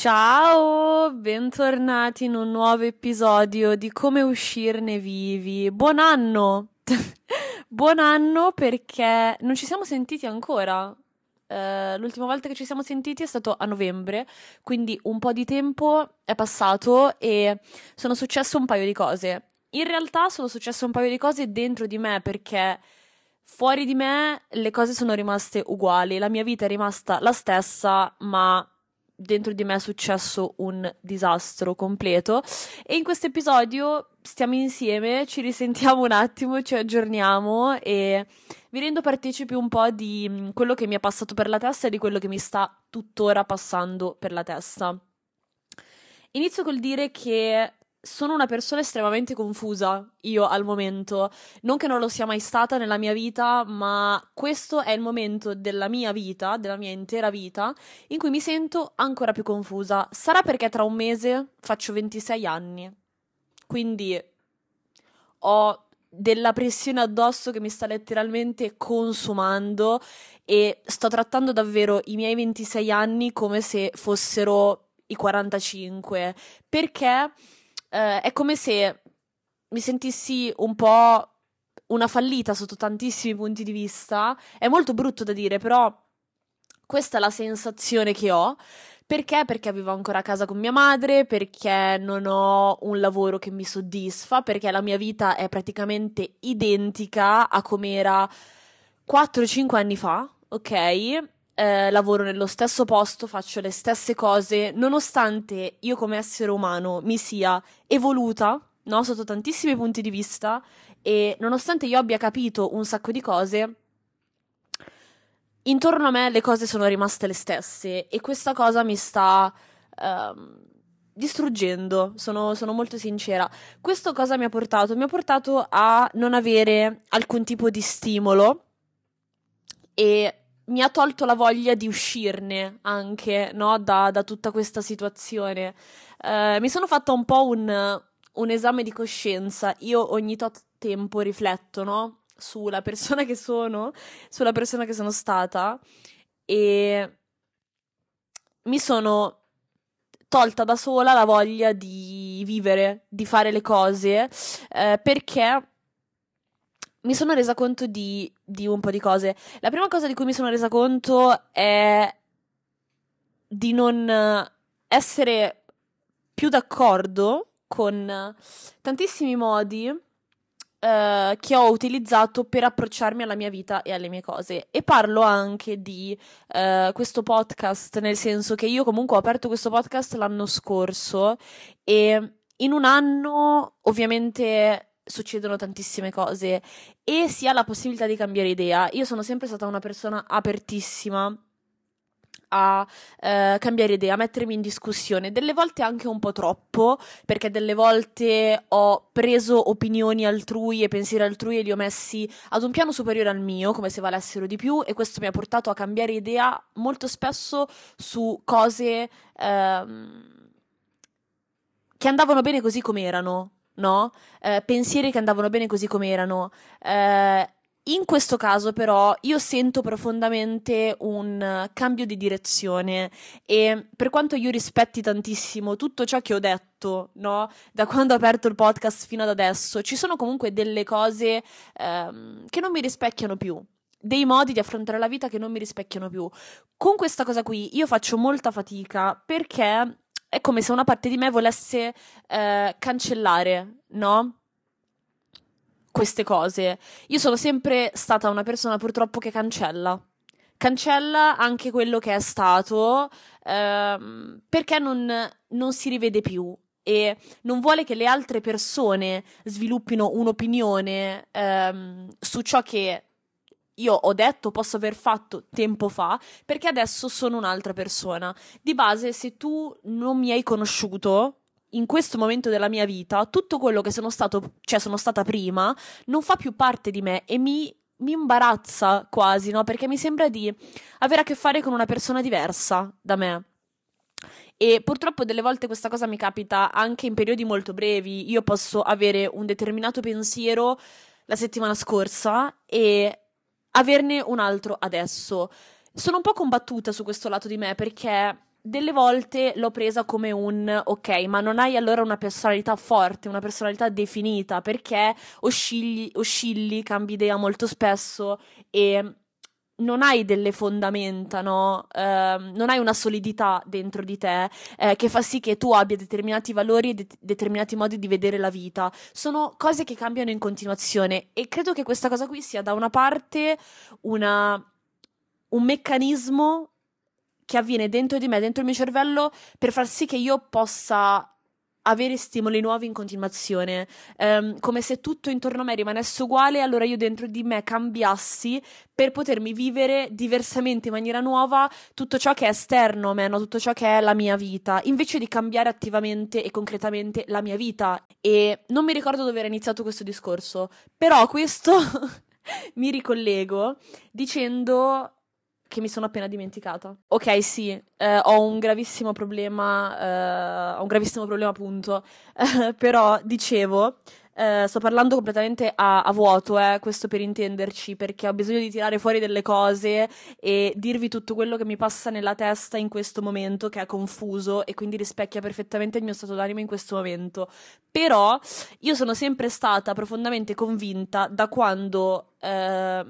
Ciao, bentornati in un nuovo episodio di Come uscirne vivi. Buon anno! Buon anno perché non ci siamo sentiti ancora. Uh, l'ultima volta che ci siamo sentiti è stato a novembre, quindi un po' di tempo è passato e sono successe un paio di cose. In realtà sono successe un paio di cose dentro di me perché fuori di me le cose sono rimaste uguali, la mia vita è rimasta la stessa, ma dentro di me è successo un disastro completo e in questo episodio stiamo insieme, ci risentiamo un attimo, ci aggiorniamo e vi rendo partecipi un po' di mm, quello che mi è passato per la testa e di quello che mi sta tuttora passando per la testa. Inizio col dire che sono una persona estremamente confusa io al momento. Non che non lo sia mai stata nella mia vita, ma questo è il momento della mia vita, della mia intera vita, in cui mi sento ancora più confusa. Sarà perché tra un mese faccio 26 anni. Quindi ho della pressione addosso che mi sta letteralmente consumando e sto trattando davvero i miei 26 anni come se fossero i 45 perché eh, è come se mi sentissi un po' una fallita sotto tantissimi punti di vista. È molto brutto da dire, però questa è la sensazione che ho. Perché? Perché vivo ancora a casa con mia madre, perché non ho un lavoro che mi soddisfa, perché la mia vita è praticamente identica a come era 4-5 anni fa, ok? Eh, lavoro nello stesso posto, faccio le stesse cose, nonostante io come essere umano mi sia evoluta, no? Sotto tantissimi punti di vista e nonostante io abbia capito un sacco di cose, intorno a me le cose sono rimaste le stesse e questa cosa mi sta um, distruggendo, sono, sono, molto sincera. Questo cosa mi ha portato? Mi ha portato a non avere alcun tipo di stimolo e mi ha tolto la voglia di uscirne anche, no, da, da tutta questa situazione. Uh, mi sono fatta un po' un, un, esame di coscienza. Io ogni tot tempo rifletto, no, sulla persona che sono, sulla persona che sono stata e mi sono tolta da sola la voglia di vivere, di fare le cose, eh, perché mi sono resa conto di, di, un po' di cose. La prima cosa di cui mi sono resa conto è di non essere più d'accordo con tantissimi modi uh, che ho utilizzato per approcciarmi alla mia vita e alle mie cose. E parlo anche di uh, questo podcast, nel senso che io comunque ho aperto questo podcast l'anno scorso e in un anno ovviamente succedono tantissime cose e si ha la possibilità di cambiare idea. Io sono sempre stata una persona apertissima a eh, cambiare idea, a mettermi in discussione, delle volte anche un po' troppo, perché delle volte ho preso opinioni altrui e pensieri altrui e li ho messi ad un piano superiore al mio, come se valessero di più, e questo mi ha portato a cambiare idea molto spesso su cose ehm, che andavano bene così come erano no? Eh, pensieri che andavano bene così come erano. Eh, in questo caso, però, io sento profondamente un cambio di direzione e per quanto io rispetti tantissimo tutto ciò che ho detto, no? Da quando ho aperto il podcast fino ad adesso, ci sono comunque delle cose ehm, che non mi rispecchiano più dei modi di affrontare la vita che non mi rispecchiano più. Con questa cosa qui io faccio molta fatica perché è come se una parte di me volesse eh, cancellare, no? Queste cose. Io sono sempre stata una persona purtroppo che cancella. Cancella anche quello che è stato ehm, perché non, non si rivede più e non vuole che le altre persone sviluppino un'opinione ehm, su ciò che io ho detto, posso aver fatto tempo fa, perché adesso sono un'altra persona. Di base, se tu non mi hai conosciuto in questo momento della mia vita, tutto quello che sono stato, cioè sono stata prima, non fa più parte di me e mi mi imbarazza quasi, no? Perché mi sembra di avere a che fare con una persona diversa da me. E purtroppo delle volte questa cosa mi capita anche in periodi molto brevi. Io posso avere un determinato pensiero la settimana scorsa e averne un altro adesso. Sono un po' combattuta su questo lato di me perché delle volte l'ho presa come un ok, ma non hai allora una personalità forte, una personalità definita, perché oscilli, oscilli cambi idea molto spesso e non hai delle fondamenta, no? Eh, non hai una solidità dentro di te eh, che fa sì che tu abbia determinati valori e de- determinati modi di vedere la vita. Sono cose che cambiano in continuazione e credo che questa cosa qui sia da una parte una, un meccanismo che avviene dentro di me, dentro il mio cervello, per far sì che io possa avere stimoli nuovi in continuazione, um, come se tutto intorno a me rimanesse uguale, allora io dentro di me cambiassi per potermi vivere diversamente in maniera nuova tutto ciò che è esterno a me, no? tutto ciò che è la mia vita, invece di cambiare attivamente e concretamente la mia vita. E non mi ricordo dove era iniziato questo discorso, però questo mi ricollego dicendo che mi sono appena dimenticata. Ok, sì, eh, ho un gravissimo problema, eh, ho un gravissimo problema appunto, però dicevo, eh, sto parlando completamente a, a vuoto, eh, questo per intenderci, perché ho bisogno di tirare fuori delle cose e dirvi tutto quello che mi passa nella testa in questo momento, che è confuso e quindi rispecchia perfettamente il mio stato d'animo in questo momento. Però io sono sempre stata profondamente convinta da quando eh,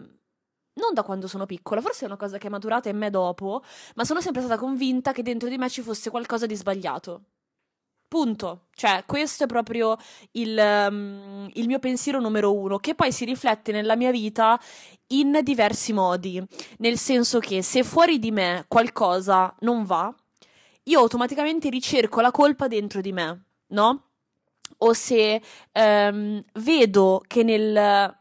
non da quando sono piccola, forse è una cosa che è maturata in me dopo, ma sono sempre stata convinta che dentro di me ci fosse qualcosa di sbagliato. Punto. Cioè, questo è proprio il, um, il, mio pensiero numero uno, che poi si riflette nella mia vita in diversi modi. Nel senso che se fuori di me qualcosa non va, io automaticamente ricerco la colpa dentro di me, no? O se um, vedo che nel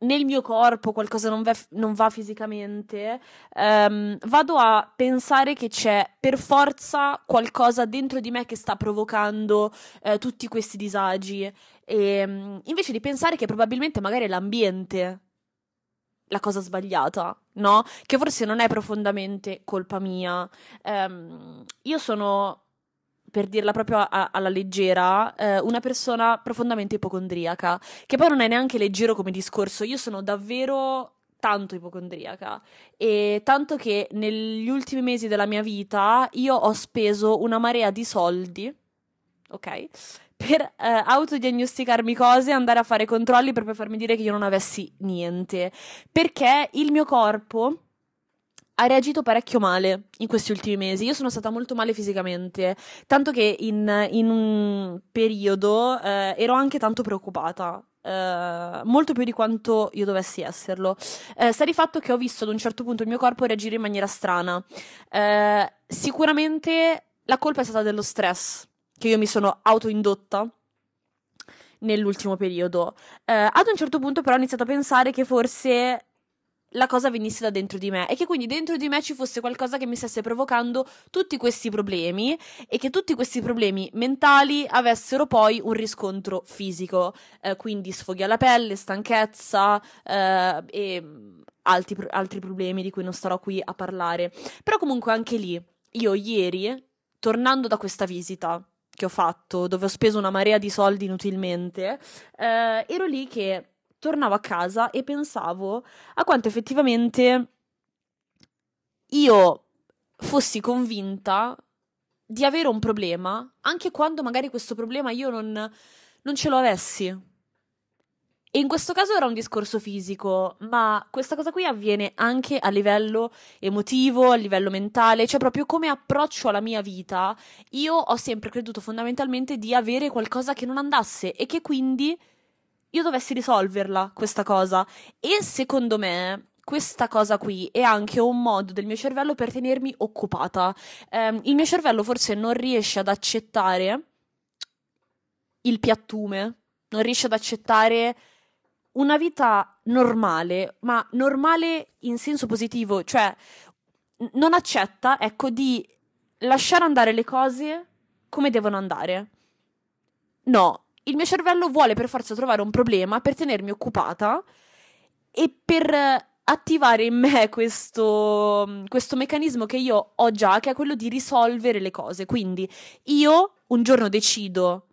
nel mio corpo qualcosa non va, non va fisicamente, um, vado a pensare che c'è per forza qualcosa dentro di me che sta provocando uh, tutti questi disagi. E, um, invece di pensare che probabilmente magari è l'ambiente la cosa sbagliata, no? Che forse non è profondamente colpa mia. Um, io sono per dirla proprio a, alla leggera, eh, una persona profondamente ipocondriaca, che poi non è neanche leggero come discorso, io sono davvero tanto ipocondriaca e tanto che negli ultimi mesi della mia vita io ho speso una marea di soldi, ok? Per eh, autodiagnosticarmi cose, andare a fare controlli per poi farmi dire che io non avessi niente, perché il mio corpo ha reagito parecchio male in questi ultimi mesi. Io sono stata molto male fisicamente, tanto che in, in un periodo eh, ero anche tanto preoccupata. Uh, molto più di quanto io dovessi esserlo. Uh, sta di fatto che ho visto ad un certo punto il mio corpo reagire in maniera strana. Uh, sicuramente la colpa è stata dello stress che io mi sono autoindotta nell'ultimo periodo. ad un certo punto, però, ho iniziato a pensare che forse la cosa venisse da dentro di me e che quindi dentro di me ci fosse qualcosa che mi stesse provocando tutti questi problemi e che tutti questi problemi mentali avessero poi un riscontro fisico, eh, quindi sfoghi alla pelle, stanchezza eh, e altri, altri problemi di cui non starò qui a parlare. Però comunque anche lì, io ieri, tornando da questa visita, che ho fatto, dove ho speso una marea di soldi inutilmente, eh, ero lì che tornavo a casa e pensavo a quanto effettivamente io fossi convinta di avere un problema, anche quando magari questo problema io non, non ce lo avessi. E in questo caso era un discorso fisico, ma questa cosa qui avviene anche a livello emotivo, a livello mentale, cioè proprio come approccio alla mia vita. Io ho sempre creduto fondamentalmente di avere qualcosa che non andasse e che quindi io dovessi risolverla questa cosa. E secondo me questa cosa qui è anche un modo del mio cervello per tenermi occupata. Um, il mio cervello forse non riesce ad accettare il piattume, non riesce ad accettare una vita normale, ma normale in senso positivo, cioè non accetta, ecco, di lasciare andare le cose come devono andare. No, il mio cervello vuole per forza trovare un problema per tenermi occupata e per attivare in me questo, questo meccanismo che io ho già, che è quello di risolvere le cose. Quindi io un giorno decido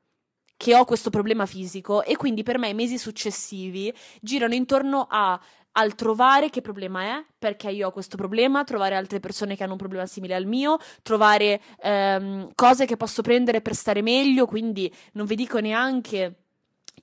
che ho questo problema fisico e quindi per me i mesi successivi girano intorno a al trovare che problema è, perché io ho questo problema, trovare altre persone che hanno un problema simile al mio, trovare ehm, cose che posso prendere per stare meglio, quindi non vi dico neanche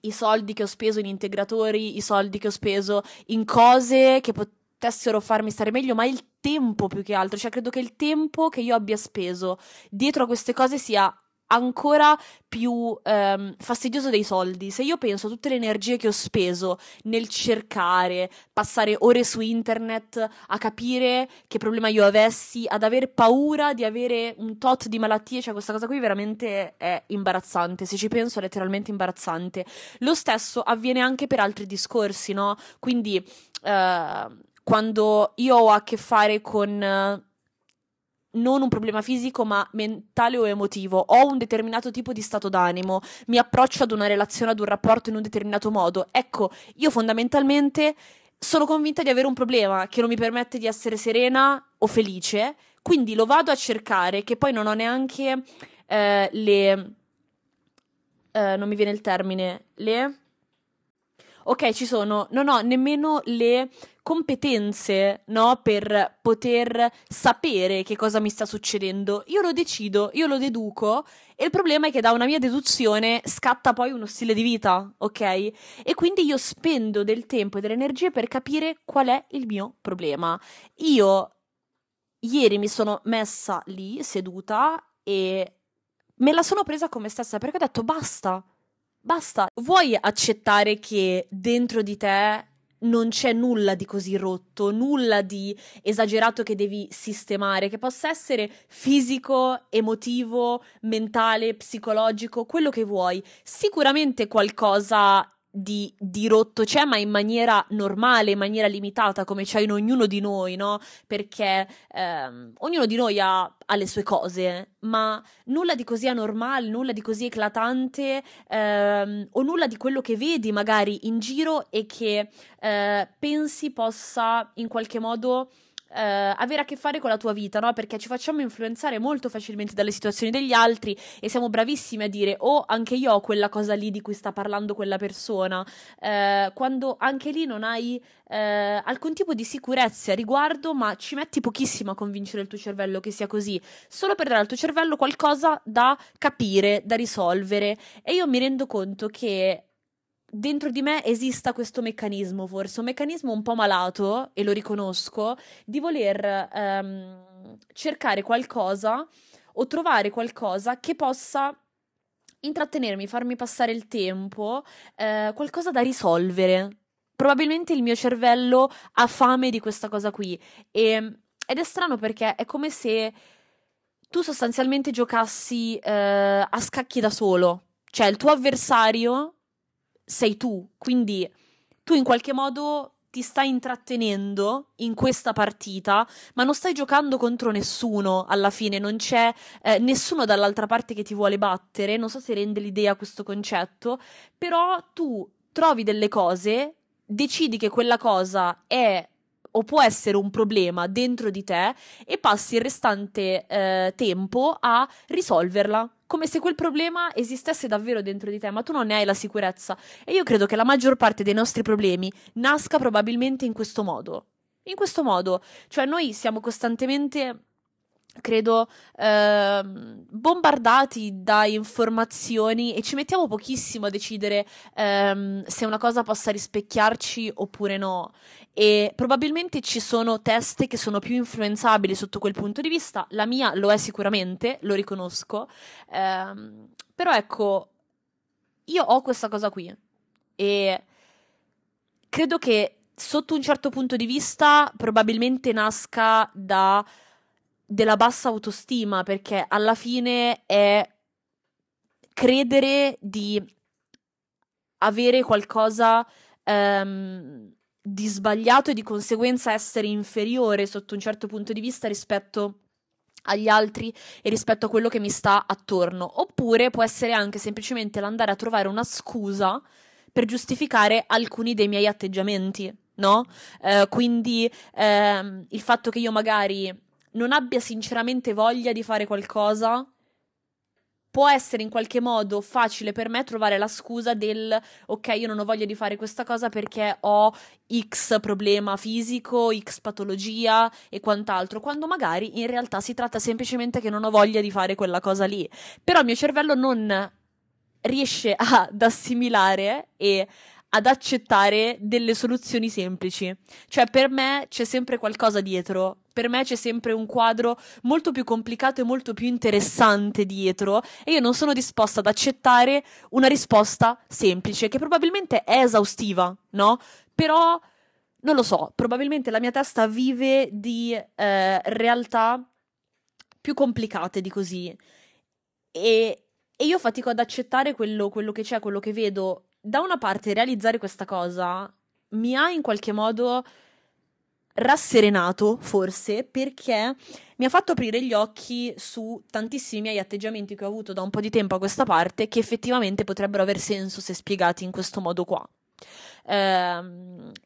i soldi che ho speso in integratori, i soldi che ho speso in cose che potessero farmi stare meglio, ma il tempo più che altro, cioè credo che il tempo che io abbia speso dietro a queste cose sia ancora più ehm, fastidioso dei soldi. Se io penso a tutte le energie che ho speso nel cercare, passare ore su internet a capire che problema io avessi, ad avere paura di avere un tot di malattie, cioè questa cosa qui veramente è imbarazzante. Se ci penso è letteralmente imbarazzante. Lo stesso avviene anche per altri discorsi, no? Quindi eh, quando io ho a che fare con non un problema fisico, ma mentale o emotivo. Ho un determinato tipo di stato d'animo, mi approccio ad una relazione, ad un rapporto in un determinato modo. Ecco, io fondamentalmente sono convinta di avere un problema che non mi permette di essere serena o felice, quindi lo vado a cercare, che poi non ho neanche eh, le... Eh, non mi viene il termine, le... Ok, ci sono, non ho nemmeno le competenze, no, per poter sapere che cosa mi sta succedendo. Io lo decido, io lo deduco e il problema è che da una mia deduzione scatta poi uno stile di vita, ok? E quindi io spendo del tempo e delle energie per capire qual è il mio problema. Io ieri mi sono messa lì seduta e me la sono presa come stessa perché ho detto basta. Basta, vuoi accettare che dentro di te non c'è nulla di così rotto, nulla di esagerato che devi sistemare, che possa essere fisico, emotivo, mentale, psicologico, quello che vuoi. Sicuramente qualcosa di, di, rotto c'è, ma in maniera normale, in maniera limitata, come c'è in ognuno di noi, no? Perché ehm, ognuno di noi ha, ha, le sue cose, ma nulla di così anormale, nulla di così eclatante, ehm, o nulla di quello che vedi magari in giro e che eh, pensi possa in qualche modo eh, avere a che fare con la tua vita, no? Perché ci facciamo influenzare molto facilmente dalle situazioni degli altri e siamo bravissimi a dire oh, anche io ho quella cosa lì di cui sta parlando quella persona, eh, quando anche lì non hai eh, alcun tipo di sicurezza a riguardo, ma ci metti pochissimo a convincere il tuo cervello che sia così, solo per dare al tuo cervello qualcosa da capire, da risolvere. E io mi rendo conto che dentro di me esista questo meccanismo, forse un meccanismo un po' malato, e lo riconosco, di voler ehm, cercare qualcosa o trovare qualcosa che possa intrattenermi, farmi passare il tempo, eh, qualcosa da risolvere. Probabilmente il mio cervello ha fame di questa cosa qui e, ed è strano perché è come se tu sostanzialmente giocassi eh, a scacchi da solo, cioè il tuo avversario sei tu, quindi tu in qualche modo ti stai intrattenendo in questa partita, ma non stai giocando contro nessuno alla fine, non c'è eh, nessuno dall'altra parte che ti vuole battere, non so se rende l'idea questo concetto, però tu trovi delle cose, decidi che quella cosa è o può essere un problema dentro di te e passi il restante eh, tempo a risolverla come se quel problema esistesse davvero dentro di te, ma tu non ne hai la sicurezza. E io credo che la maggior parte dei nostri problemi nasca probabilmente in questo modo. In questo modo, cioè noi siamo costantemente credo, eh, bombardati da informazioni e ci mettiamo pochissimo a decidere ehm, se una cosa possa rispecchiarci oppure no. E probabilmente ci sono teste che sono più influenzabili sotto quel punto di vista. La mia lo è sicuramente, lo riconosco. Ehm, però ecco, io ho questa cosa qui e credo che sotto un certo punto di vista probabilmente nasca da della bassa autostima, perché alla fine è credere di avere qualcosa um, di sbagliato e di conseguenza essere inferiore sotto un certo punto di vista rispetto agli altri e rispetto a quello che mi sta attorno. Oppure può essere anche semplicemente l'andare a trovare una scusa per giustificare alcuni dei miei atteggiamenti, no? Uh, quindi uh, il fatto che io magari non abbia sinceramente voglia di fare qualcosa può essere in qualche modo facile per me trovare la scusa del ok, io non ho voglia di fare questa cosa perché ho X problema fisico, X patologia e quant'altro, quando magari in realtà si tratta semplicemente che non ho voglia di fare quella cosa lì. Però il mio cervello non riesce ad assimilare e ad accettare delle soluzioni semplici. Cioè, per me c'è sempre qualcosa dietro. Per me c'è sempre un quadro molto più complicato e molto più interessante dietro e io non sono disposta ad accettare una risposta semplice, che probabilmente è esaustiva, no? Però non lo so, probabilmente la mia testa vive di eh, realtà più complicate di così. E, e io fatico ad accettare quello, quello che c'è, quello che vedo da una parte realizzare questa cosa mi ha in qualche modo rasserenato, forse, perché mi ha fatto aprire gli occhi su tantissimi miei atteggiamenti che ho avuto da un po' di tempo a questa parte che effettivamente potrebbero aver senso se spiegati in questo modo qua. Eh,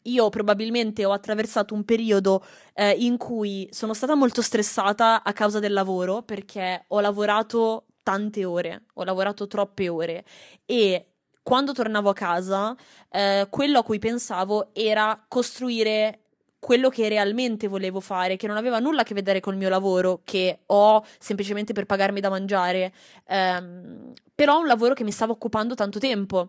io probabilmente ho attraversato un periodo eh, in cui sono stata molto stressata a causa del lavoro perché ho lavorato tante ore, ho lavorato troppe ore e quando tornavo a casa, eh, quello a cui pensavo era costruire quello che realmente volevo fare, che non aveva nulla a che vedere col mio lavoro, che ho semplicemente per pagarmi da mangiare, ehm, però un lavoro che mi stava occupando tanto tempo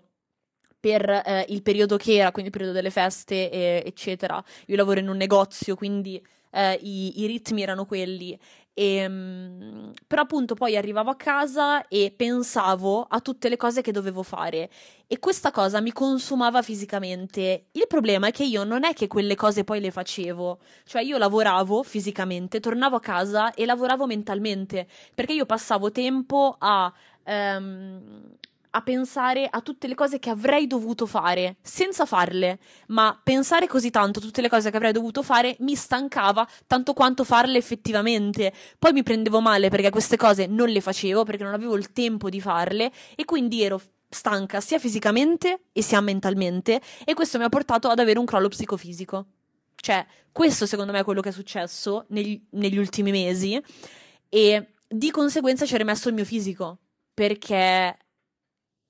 per eh, il periodo che era, quindi il periodo delle feste, e, eccetera. Io lavoro in un negozio, quindi eh, i, i, ritmi erano quelli. E, ehm, però appunto poi arrivavo a casa e pensavo a tutte le cose che dovevo fare. E questa cosa mi consumava fisicamente. Il problema è che io non è che quelle cose poi le facevo, cioè io lavoravo fisicamente, tornavo a casa e lavoravo mentalmente, perché io passavo tempo a um, a pensare a tutte le cose che avrei dovuto fare senza farle, ma pensare così tanto a tutte le cose che avrei dovuto fare mi stancava tanto quanto farle effettivamente. Poi mi prendevo male perché queste cose non le facevo perché non avevo il tempo di farle e quindi ero stanca sia fisicamente e sia mentalmente e questo mi ha portato ad avere un crollo psicofisico. Cioè, questo secondo me è quello che è successo negli, negli ultimi mesi e di conseguenza ci è rimesso il mio fisico perché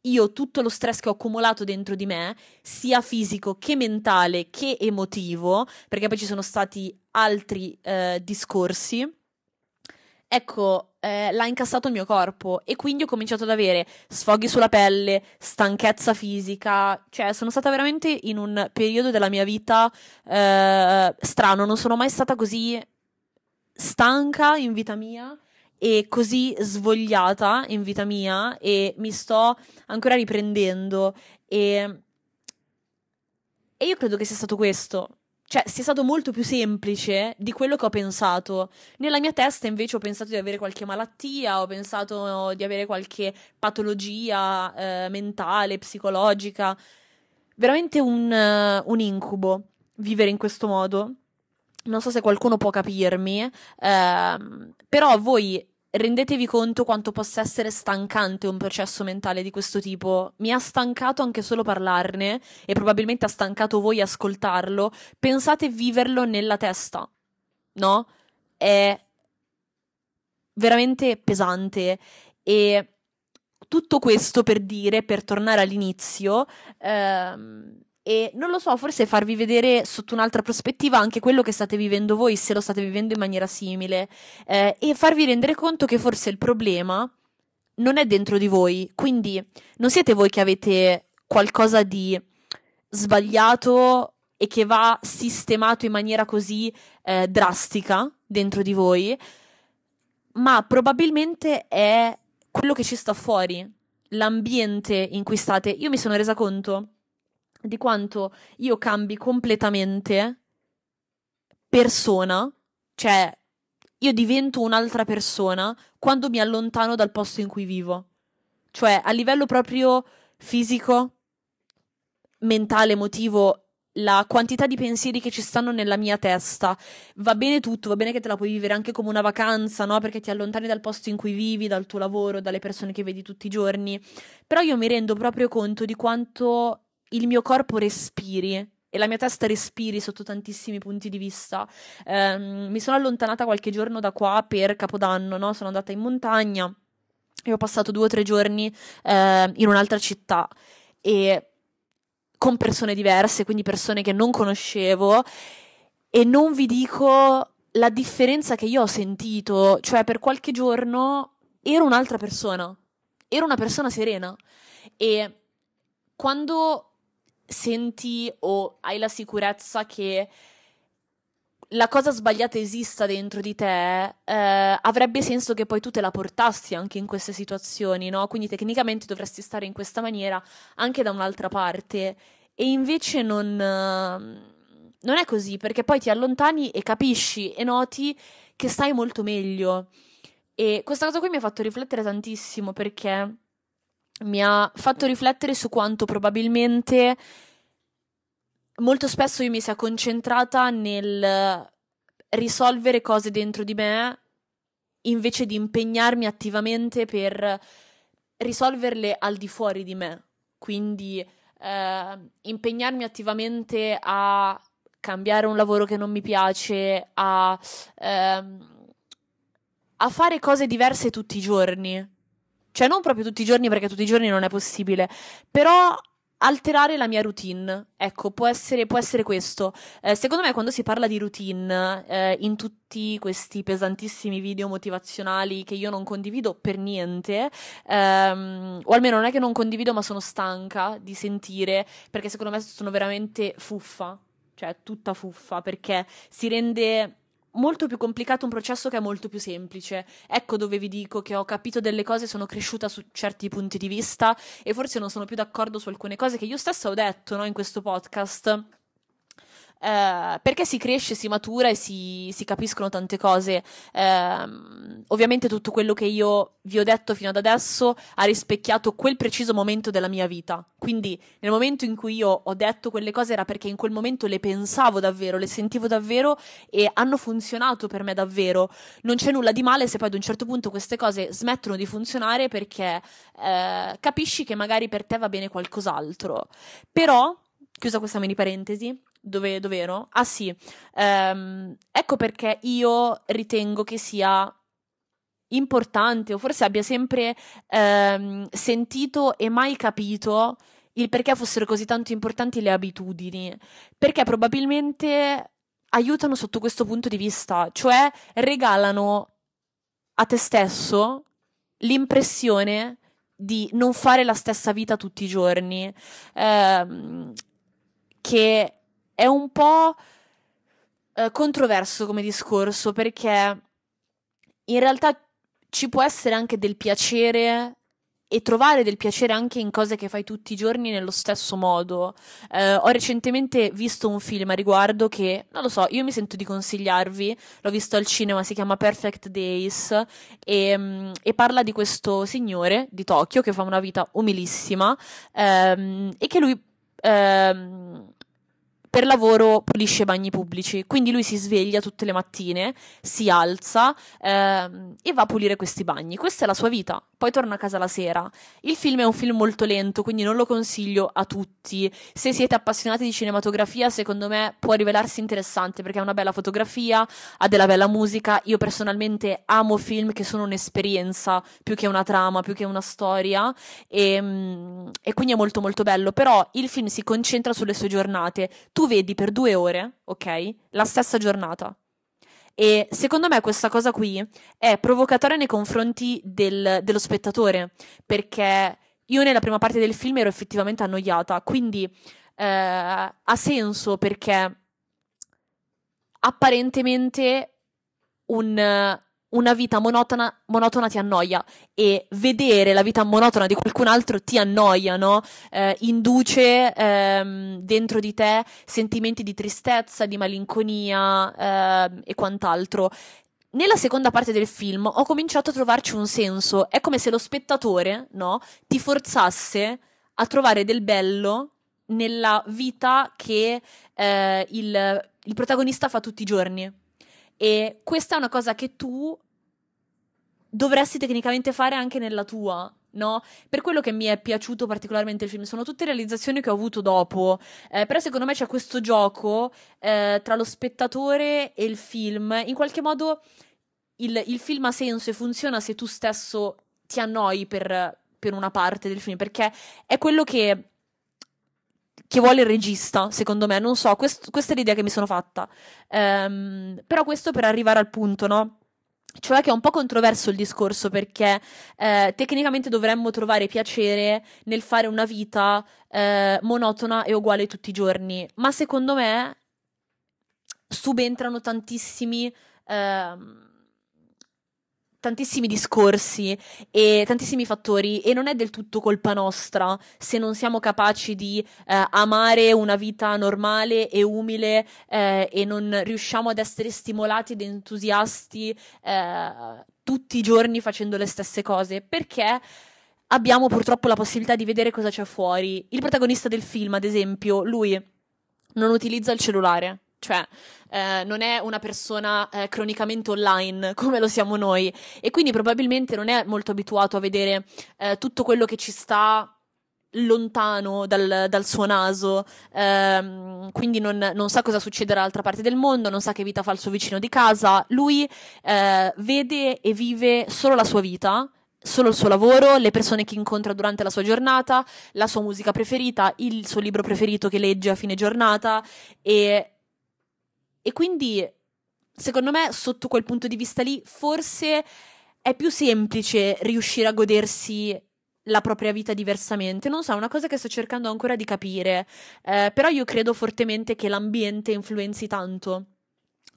io tutto lo stress che ho accumulato dentro di me, sia fisico che mentale che emotivo, perché poi ci sono stati altri eh, discorsi, ecco, eh, l'ha incassato il mio corpo e quindi ho cominciato ad avere sfoghi sulla pelle, stanchezza fisica, cioè sono stata veramente in un periodo della mia vita eh, strano, non sono mai stata così stanca in vita mia e così svogliata in vita mia e mi sto ancora riprendendo e, e io credo che sia stato questo. Cioè, sia stato molto più semplice di quello che ho pensato. Nella mia testa, invece, ho pensato di avere qualche malattia, ho pensato di avere qualche patologia eh, mentale, psicologica. Veramente un, uh, un incubo vivere in questo modo non so se qualcuno può capirmi, ehm, però voi rendetevi conto quanto possa essere stancante un processo mentale di questo tipo. Mi ha stancato anche solo parlarne e probabilmente ha stancato voi ascoltarlo. Pensate viverlo nella testa, no? È veramente pesante e tutto questo per dire, per tornare all'inizio, ehm, e non lo so, forse farvi vedere sotto un'altra prospettiva anche quello che state vivendo voi, se lo state vivendo in maniera simile, eh, e farvi rendere conto che forse il problema non è dentro di voi, quindi non siete voi che avete qualcosa di sbagliato e che va sistemato in maniera così eh, drastica dentro di voi, ma probabilmente è quello che ci sta fuori, l'ambiente in cui state. Io mi sono resa conto di quanto io cambi completamente persona, cioè io divento un'altra persona quando mi allontano dal posto in cui vivo. Cioè, a livello proprio fisico, mentale, emotivo, la quantità di pensieri che ci stanno nella mia testa. Va bene tutto, va bene che te la puoi vivere anche come una vacanza, no? Perché ti allontani dal posto in cui vivi, dal tuo lavoro, dalle persone che vedi tutti i giorni. Però io mi rendo proprio conto di quanto il mio corpo respiri e la mia testa respiri sotto tantissimi punti di vista. Um, mi sono allontanata qualche giorno da qua per Capodanno, no? Sono andata in montagna e ho passato due o tre giorni eh, in un'altra città e con persone diverse, quindi persone che non conoscevo e non vi dico la differenza che io ho sentito, cioè per qualche giorno ero un'altra persona, ero una persona serena e quando senti o hai la sicurezza che la cosa sbagliata esista dentro di te, eh, avrebbe senso che poi tu te la portassi anche in queste situazioni, no? Quindi tecnicamente dovresti stare in questa maniera anche da un'altra parte. E invece non, non è così, perché poi ti allontani e capisci e noti che stai molto meglio. E questa cosa qui mi ha fatto riflettere tantissimo perché mi ha fatto riflettere su quanto probabilmente molto spesso io mi sia concentrata nel risolvere cose dentro di me invece di impegnarmi attivamente per risolverle al di fuori di me. Quindi eh, impegnarmi attivamente a cambiare un lavoro che non mi piace, a, ehm, a fare cose diverse tutti i giorni. Cioè, non proprio tutti i giorni perché tutti i giorni non è possibile, però alterare la mia routine. Ecco, può essere, può essere questo. Eh, secondo me, quando si parla di routine, eh, in tutti questi pesantissimi video motivazionali che io non condivido per niente, ehm, o almeno non è che non condivido, ma sono stanca di sentire, perché secondo me sono veramente fuffa. Cioè, tutta fuffa, perché si rende molto più complicato un processo che è molto più semplice. Ecco dove vi dico che ho capito delle cose, sono cresciuta su certi punti di vista e forse non sono più d'accordo su alcune cose che io stessa ho detto no, in questo podcast. Eh, perché si cresce, si matura e si, si capiscono tante cose. Eh, ovviamente tutto quello che io vi ho detto fino ad adesso ha rispecchiato quel preciso momento della mia vita. Quindi nel momento in cui io ho detto quelle cose era perché in quel momento le pensavo davvero, le sentivo davvero e hanno funzionato per me davvero. Non c'è nulla di male se poi ad un certo punto queste cose smettono di funzionare perché eh, capisci che magari per te va bene qualcos'altro. Però, chiusa questa mini parentesi, dove, dove ero? Ah sì, um, ecco perché io ritengo che sia importante o forse abbia sempre um, sentito e mai capito il perché fossero così tanto importanti le abitudini, perché probabilmente aiutano sotto questo punto di vista, cioè regalano a te stesso l'impressione di non fare la stessa vita tutti i giorni, ehm, che è un po' eh, controverso come discorso perché in realtà ci può essere anche del piacere e trovare del piacere anche in cose che fai tutti i giorni nello stesso modo. Eh, ho recentemente visto un film a riguardo che, non lo so, io mi sento di consigliarvi, l'ho visto al cinema, si chiama Perfect Days e, mm, e parla di questo signore di Tokyo che fa una vita umilissima ehm, e che lui... Ehm, per lavoro pulisce bagni pubblici, quindi lui si sveglia tutte le mattine, si alza ehm, e va a pulire questi bagni. Questa è la sua vita, poi torna a casa la sera. Il film è un film molto lento, quindi non lo consiglio a tutti. Se siete appassionati di cinematografia, secondo me può rivelarsi interessante perché ha una bella fotografia, ha della bella musica. Io personalmente amo film che sono un'esperienza più che una trama, più che una storia e, ehm, e quindi è molto molto bello. Però il film si concentra sulle sue giornate tu vedi per due ore, ok, la stessa giornata. E secondo me questa cosa qui è provocatoria nei confronti del, dello spettatore, perché io nella prima parte del film ero effettivamente annoiata, quindi eh, ha senso perché apparentemente un, una vita monotona, monotona, ti annoia e vedere la vita monotona di qualcun altro ti annoia, no? Eh, induce ehm, dentro di te sentimenti di tristezza, di malinconia eh, e quant'altro. Nella seconda parte del film ho cominciato a trovarci un senso, è come se lo spettatore, no, ti forzasse a trovare del bello nella vita che eh, il, il protagonista fa tutti i giorni. E questa è una cosa che tu dovresti tecnicamente fare anche nella tua. No? Per quello che mi è piaciuto particolarmente il film, sono tutte realizzazioni che ho avuto dopo, eh, però secondo me c'è questo gioco eh, tra lo spettatore e il film. In qualche modo il, il film ha senso e funziona se tu stesso ti annoi per, per una parte del film, perché è quello che che vuole il regista, secondo me, non so, quest- questa è l'idea che mi sono fatta. Um, però questo per arrivare al punto, no? Cioè che è un po' controverso il discorso perché eh, tecnicamente dovremmo trovare piacere nel fare una vita eh, monotona e uguale tutti i giorni, ma secondo me subentrano tantissimi... Eh, tantissimi discorsi e tantissimi fattori e non è del tutto colpa nostra se non siamo capaci di eh, amare una vita normale e umile eh, e non riusciamo ad essere stimolati ed entusiasti eh, tutti i giorni facendo le stesse cose perché abbiamo purtroppo la possibilità di vedere cosa c'è fuori. Il protagonista del film, ad esempio, lui non utilizza il cellulare cioè eh, non è una persona eh, cronicamente online come lo siamo noi. E quindi probabilmente non è molto abituato a vedere eh, tutto quello che ci sta lontano dal, dal suo naso, ehm, quindi non, non, sa cosa succede dall'altra parte del mondo, non sa che vita fa il suo vicino di casa, lui eh, vede e vive solo la sua vita solo il suo lavoro, le persone che incontra durante la sua giornata, la sua musica preferita, il suo libro preferito che legge a fine giornata e e quindi, secondo me, sotto quel punto di vista lì, forse è più semplice riuscire a godersi la propria vita diversamente. Non so, è una cosa che sto cercando ancora di capire. Eh, però io credo fortemente che l'ambiente influenzi tanto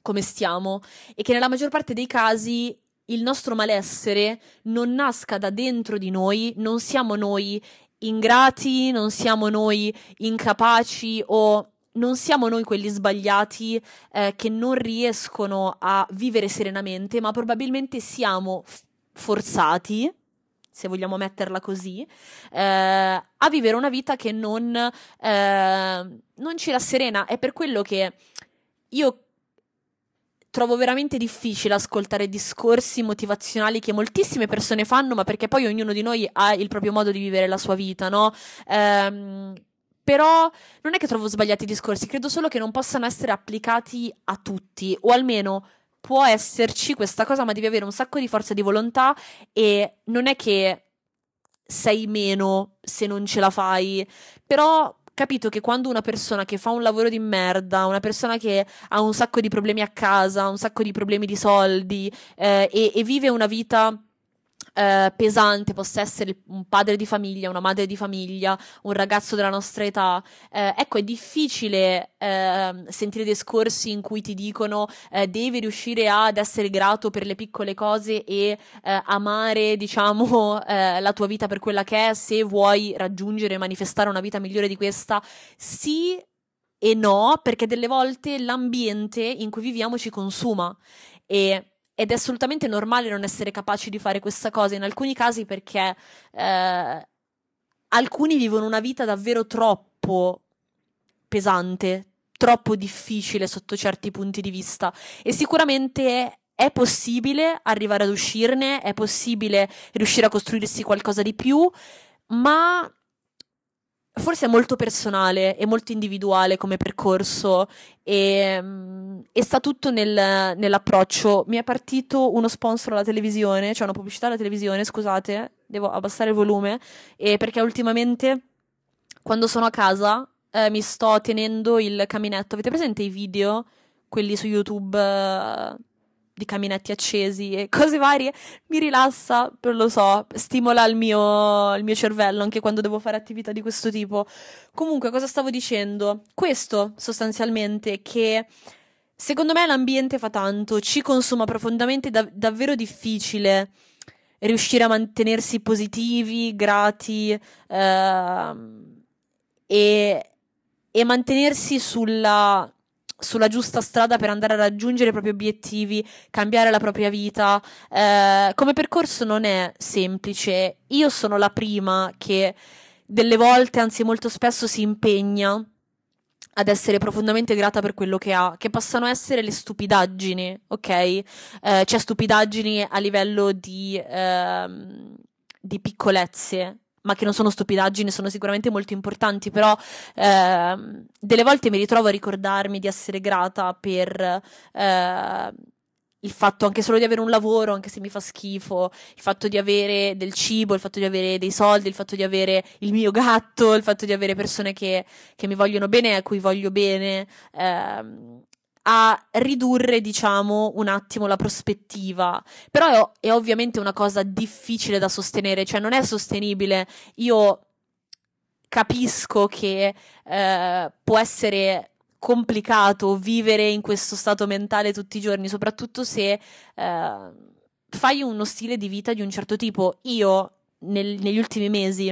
come stiamo e che nella maggior parte dei casi il nostro malessere non nasca da dentro di noi, non siamo noi ingrati, non siamo noi incapaci o non siamo noi quelli sbagliati eh, che non riescono a vivere serenamente, ma probabilmente siamo f- forzati, se vogliamo metterla così, eh, a vivere una vita che non, eh, non ci rasserena. È per quello che io trovo veramente difficile ascoltare discorsi motivazionali che moltissime persone fanno, ma perché poi ognuno di noi ha il proprio modo di vivere la sua vita, no? Ehm, però non è che trovo sbagliati i discorsi, credo solo che non possano essere applicati a tutti, o almeno può esserci questa cosa, ma devi avere un sacco di forza di volontà e non è che sei meno se non ce la fai, però capito che quando una persona che fa un lavoro di merda, una persona che ha un sacco di problemi a casa, un sacco di problemi di soldi eh, e, e vive una vita eh, pesante possa essere un padre di famiglia, una madre di famiglia, un ragazzo della nostra età, eh, ecco, è difficile eh, sentire discorsi in cui ti dicono eh, devi riuscire ad essere grato per le piccole cose e eh, amare, diciamo, eh, la tua vita per quella che è, se vuoi raggiungere e manifestare una vita migliore di questa. Sì, e no, perché delle volte l'ambiente in cui viviamo ci consuma e ed è assolutamente normale non essere capaci di fare questa cosa in alcuni casi perché eh, alcuni vivono una vita davvero troppo pesante, troppo difficile sotto certi punti di vista. E sicuramente è possibile arrivare ad uscirne, è possibile riuscire a costruirsi qualcosa di più, ma forse è molto personale e molto individuale come percorso e, um, e sta tutto nel, nell'approccio. Mi è partito uno sponsor alla televisione, cioè una pubblicità alla televisione, scusate, devo abbassare il volume, perché ultimamente quando sono a casa eh, mi sto tenendo il caminetto. Avete presente i video, quelli su YouTube? Eh, di caminetti accesi e cose varie, mi rilassa, lo so, stimola il mio, il mio cervello anche quando devo fare attività di questo tipo. Comunque, cosa stavo dicendo? Questo sostanzialmente che secondo me l'ambiente fa tanto, ci consuma profondamente, è da- davvero difficile riuscire a mantenersi positivi, grati eh, e, e mantenersi sulla sulla giusta strada per andare a raggiungere i propri obiettivi, cambiare la propria vita. Eh, come percorso non è semplice. Io sono la prima che delle volte, anzi molto spesso, si impegna ad essere profondamente grata per quello che ha, che possano essere le stupidaggini, ok? Eh, cioè stupidaggini a livello di, ehm, di piccolezze, ma che non sono stupidaggini, sono sicuramente molto importanti, però eh, delle volte mi ritrovo a ricordarmi di essere grata per eh, il fatto anche solo di avere un lavoro, anche se mi fa schifo, il fatto di avere del cibo, il fatto di avere dei soldi, il fatto di avere il mio gatto, il fatto di avere persone che, che mi vogliono bene, a cui voglio bene, ehm, a ridurre, diciamo, un attimo la prospettiva. Però è, è ovviamente una cosa difficile da sostenere, cioè non è sostenibile. Io capisco che eh, può essere complicato vivere in questo stato mentale tutti i giorni, soprattutto se eh, fai uno stile di vita di un certo tipo. Io nel, negli ultimi mesi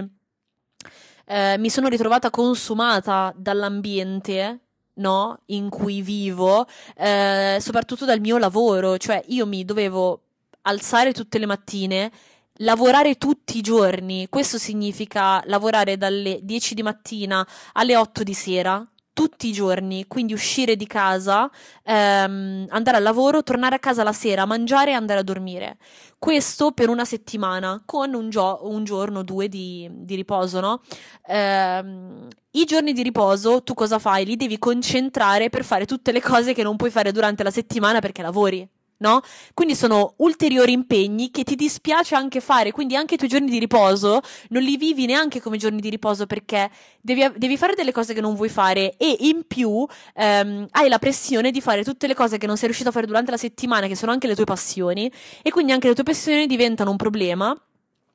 eh, mi sono ritrovata consumata dall'ambiente. No, in cui vivo, eh, soprattutto dal mio lavoro, cioè io mi dovevo alzare tutte le mattine, lavorare tutti i giorni. Questo significa lavorare dalle 10 di mattina alle 8 di sera, tutti i giorni, quindi uscire di casa, ehm, andare al lavoro, tornare a casa la sera, mangiare e andare a dormire. Questo per una settimana, con un, gio- un giorno o due di, di riposo, no? Ehm, I giorni di riposo tu cosa fai? Li devi concentrare per fare tutte le cose che non puoi fare durante la settimana perché lavori no? Quindi sono ulteriori impegni che ti dispiace anche fare, quindi anche i tuoi giorni di riposo non li vivi neanche come giorni di riposo perché devi, devi fare delle cose che non vuoi fare e in più ehm, hai la pressione di fare tutte le cose che non sei riuscito a fare durante la settimana, che sono anche le tue passioni, e quindi anche le tue passioni diventano un problema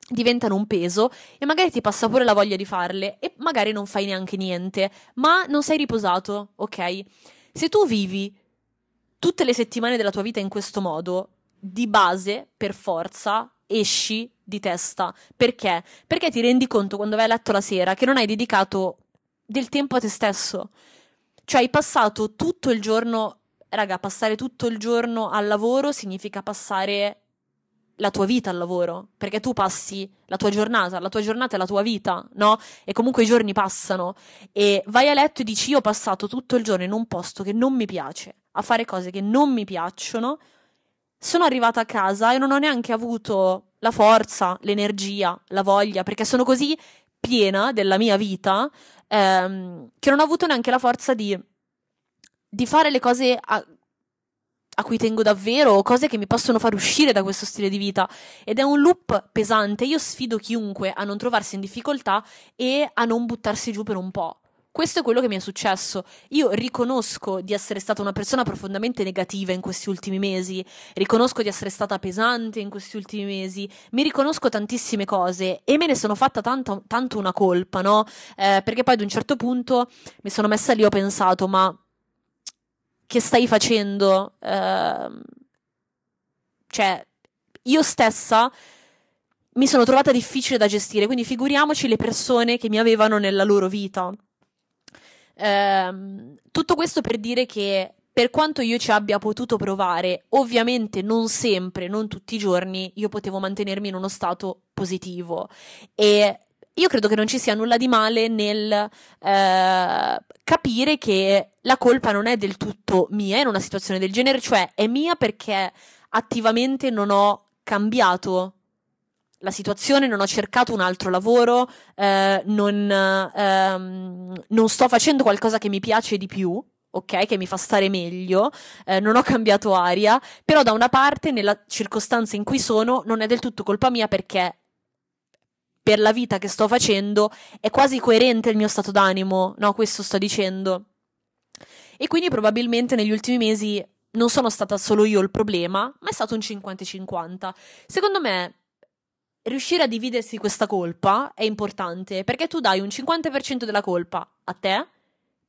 diventano un peso e magari ti passa pure la voglia di farle e magari non fai neanche niente, ma non sei riposato, ok? Se tu vivi tutte le settimane della tua vita in questo modo, di base, per forza, esci di testa. Perché? Perché ti rendi conto quando vai a letto la sera che non hai dedicato del tempo a te stesso. Cioè hai passato tutto il giorno, raga, passare tutto il giorno al lavoro significa passare la tua vita al lavoro, perché tu passi la tua giornata, la tua giornata è la tua vita, no? E comunque i giorni passano e vai a letto e dici io ho passato tutto il giorno in un posto che non mi piace, a fare cose che non mi piacciono, sono arrivata a casa e non ho neanche avuto la forza, l'energia, la voglia, perché sono così piena della mia vita ehm, che non ho avuto neanche la forza di, di fare le cose a, a cui tengo davvero cose che mi possono far uscire da questo stile di vita ed è un loop pesante. Io sfido chiunque a non trovarsi in difficoltà e a non buttarsi giù per un po'. Questo è quello che mi è successo. Io riconosco di essere stata una persona profondamente negativa in questi ultimi mesi, riconosco di essere stata pesante in questi ultimi mesi, mi riconosco tantissime cose e me ne sono fatta tanto, tanto una colpa, no? Eh, perché poi ad un certo punto mi sono messa lì e ho pensato, ma che stai facendo? Uh, cioè, io stessa mi sono trovata difficile da gestire, quindi figuriamoci le persone che mi avevano nella loro vita. Uh, tutto questo per dire che per quanto io ci abbia potuto provare, ovviamente non sempre, non tutti i giorni, io potevo mantenermi in uno stato positivo. E io credo che non ci sia nulla di male nel eh, capire che la colpa non è del tutto mia in una situazione del genere, cioè è mia perché attivamente non ho cambiato la situazione, non ho cercato un altro lavoro, eh, non, ehm, non, sto facendo qualcosa che mi piace di più. Ok, che mi fa stare meglio, eh, non ho cambiato aria, però da una parte, nella circostanza in cui sono, non è del tutto colpa mia perché per la vita che sto facendo è quasi coerente il mio stato d'animo, no? Questo sto dicendo. E quindi probabilmente negli ultimi mesi non sono stata solo io il problema, ma è stato un 50-50. Secondo me riuscire a dividersi questa colpa è importante perché tu dai un 50% della colpa a te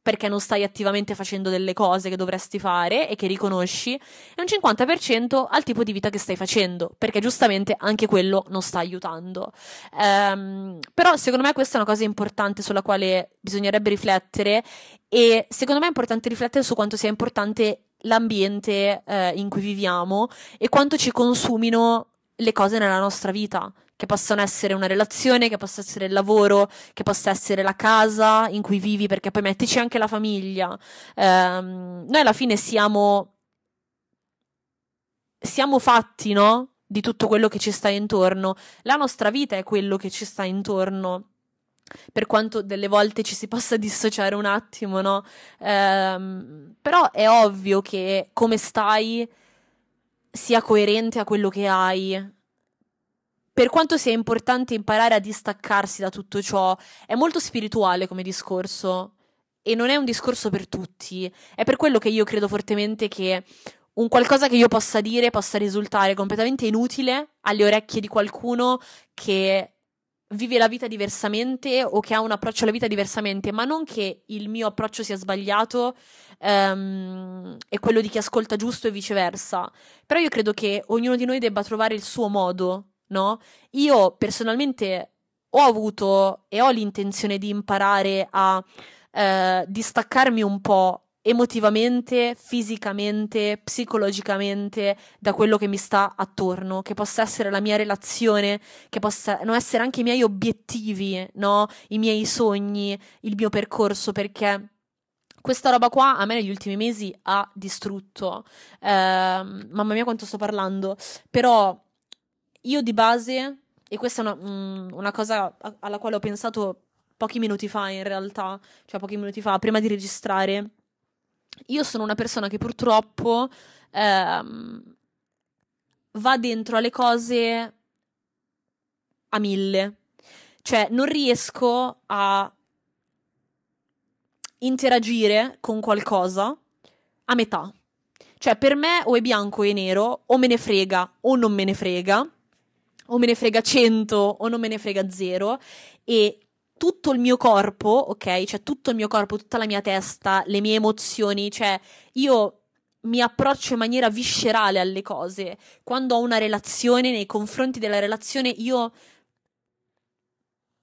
perché non stai attivamente facendo delle cose che dovresti fare e che riconosci, e un 50% al tipo di vita che stai facendo, perché giustamente anche quello non sta aiutando. Um, però secondo me questa è una cosa importante sulla quale bisognerebbe riflettere e secondo me è importante riflettere su quanto sia importante l'ambiente eh, in cui viviamo e quanto ci consumino le cose nella nostra vita che possono essere una relazione, che possa essere il lavoro, che possa essere la casa in cui vivi, perché poi mettici anche la famiglia. Um, noi alla fine siamo, siamo fatti, no? Di tutto quello che ci sta intorno. La nostra vita è quello che ci sta intorno. Per quanto delle volte ci si possa dissociare un attimo, no? Um, però è ovvio che come stai sia coerente a quello che hai. Per quanto sia importante imparare a distaccarsi da tutto ciò, è molto spirituale come discorso e non è un discorso per tutti. È per quello che io credo fortemente che un qualcosa che io possa dire possa risultare completamente inutile alle orecchie di qualcuno che vive la vita diversamente o che ha un approccio alla vita diversamente, ma non che il mio approccio sia sbagliato um, e quello di chi ascolta giusto e viceversa. Però io credo che ognuno di noi debba trovare il suo modo, no? Io personalmente ho avuto e ho l'intenzione di imparare a uh, distaccarmi un po' emotivamente, fisicamente, psicologicamente da quello che mi sta attorno, che possa essere la mia relazione, che possano essere anche i miei obiettivi, no? I miei sogni, il mio percorso, perché questa roba qua a me negli ultimi mesi ha distrutto. Eh, mamma mia quanto sto parlando. Però io di base, e questa è una, mm, una cosa alla quale ho pensato pochi minuti fa in realtà, cioè pochi minuti fa, prima di registrare, io sono una persona che purtroppo ehm, va dentro alle cose a mille. Cioè, non riesco a interagire con qualcosa a metà. Cioè, per me o è bianco e nero, o me ne frega o non me ne frega, o me ne frega 100 o non me ne frega 0. E tutto il mio corpo, ok? Cioè tutto il mio corpo, tutta la mia testa, le mie emozioni, cioè io mi approccio in maniera viscerale alle cose. Quando ho una relazione, nei confronti della relazione, io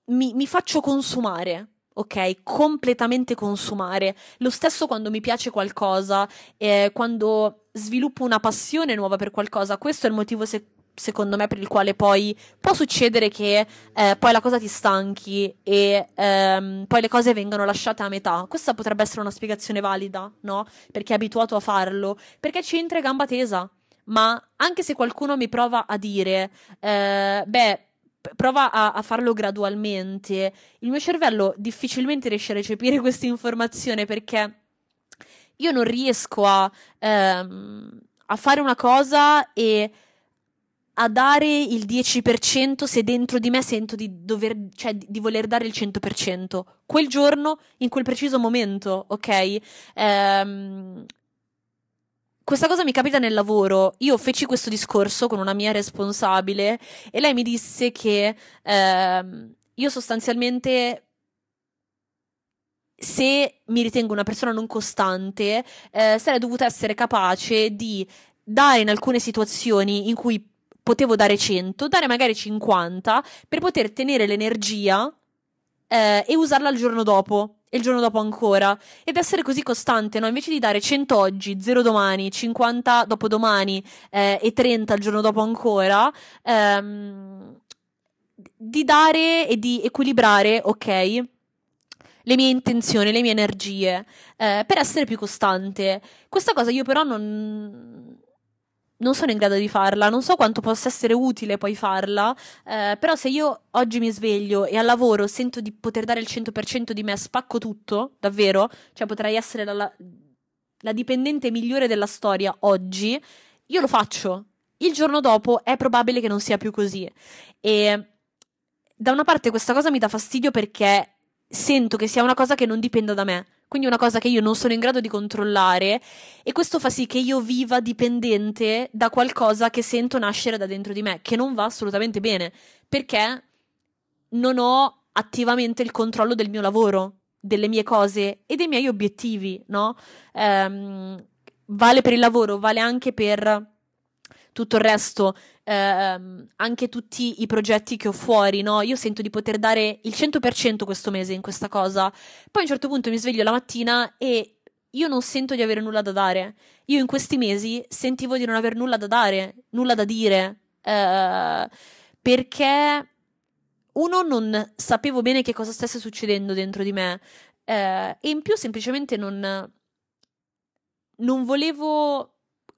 mi, mi faccio consumare. Ok, completamente consumare. Lo stesso quando mi piace qualcosa, eh, quando sviluppo una passione nuova per qualcosa. Questo è il motivo se- secondo me, per il quale poi può succedere che eh, poi la cosa ti stanchi e ehm, poi le cose vengano lasciate a metà. Questa potrebbe essere una spiegazione valida, no? Perché è abituato a farlo, perché ci entra gamba tesa. Ma anche se qualcuno mi prova a dire, eh, beh, prova a, a, farlo gradualmente, il mio cervello difficilmente riesce a recepire questa informazione perché io non riesco a, ehm, a fare una cosa e a dare il 10% se dentro di me sento di dover, cioè di voler dare il 100%. Quel giorno, in quel preciso momento, ok? Ehm, questa cosa mi capita nel lavoro. Io feci questo discorso con una mia responsabile e lei mi disse che ehm, io sostanzialmente se mi ritengo una persona non costante, eh, sarei dovuta essere capace di dare in alcune situazioni in cui potevo dare 100, dare magari 50 per poter tenere l'energia eh, e usarla il giorno dopo e il giorno dopo ancora ed essere così costante, no? Invece di dare 100 oggi, 0 domani, 50 dopodomani eh, e 30 il giorno dopo ancora, ehm, di dare e di equilibrare, ok? le mie intenzioni, le mie energie, eh, per essere più costante. Questa cosa io però non, non sono in grado di farla, non so quanto possa essere utile poi farla, eh, però se io oggi mi sveglio e al lavoro sento di poter dare il 100% di me, spacco tutto, davvero, cioè potrei essere la, la, la dipendente migliore della storia oggi, io lo faccio. Il giorno dopo è probabile che non sia più così. E da una parte questa cosa mi dà fastidio perché sento che sia una cosa che non dipenda da me quindi una cosa che io non sono in grado di controllare e questo fa sì che io viva dipendente da qualcosa che sento nascere da dentro di me, che non va assolutamente bene, perché non ho attivamente il controllo del mio lavoro, delle mie cose e dei miei obiettivi, no? Ehm, vale per il lavoro, vale anche per tutto il resto ehm, anche tutti i progetti che ho fuori, no? Io sento di poter dare il 100% questo mese in questa cosa. Poi a un certo punto mi sveglio la mattina e io non sento di avere nulla da dare. Io in questi mesi sentivo di non aver nulla da dare, nulla da dire. Eh, perché uno non sapevo bene che cosa stesse succedendo dentro di me. Eh, e in più semplicemente non, non volevo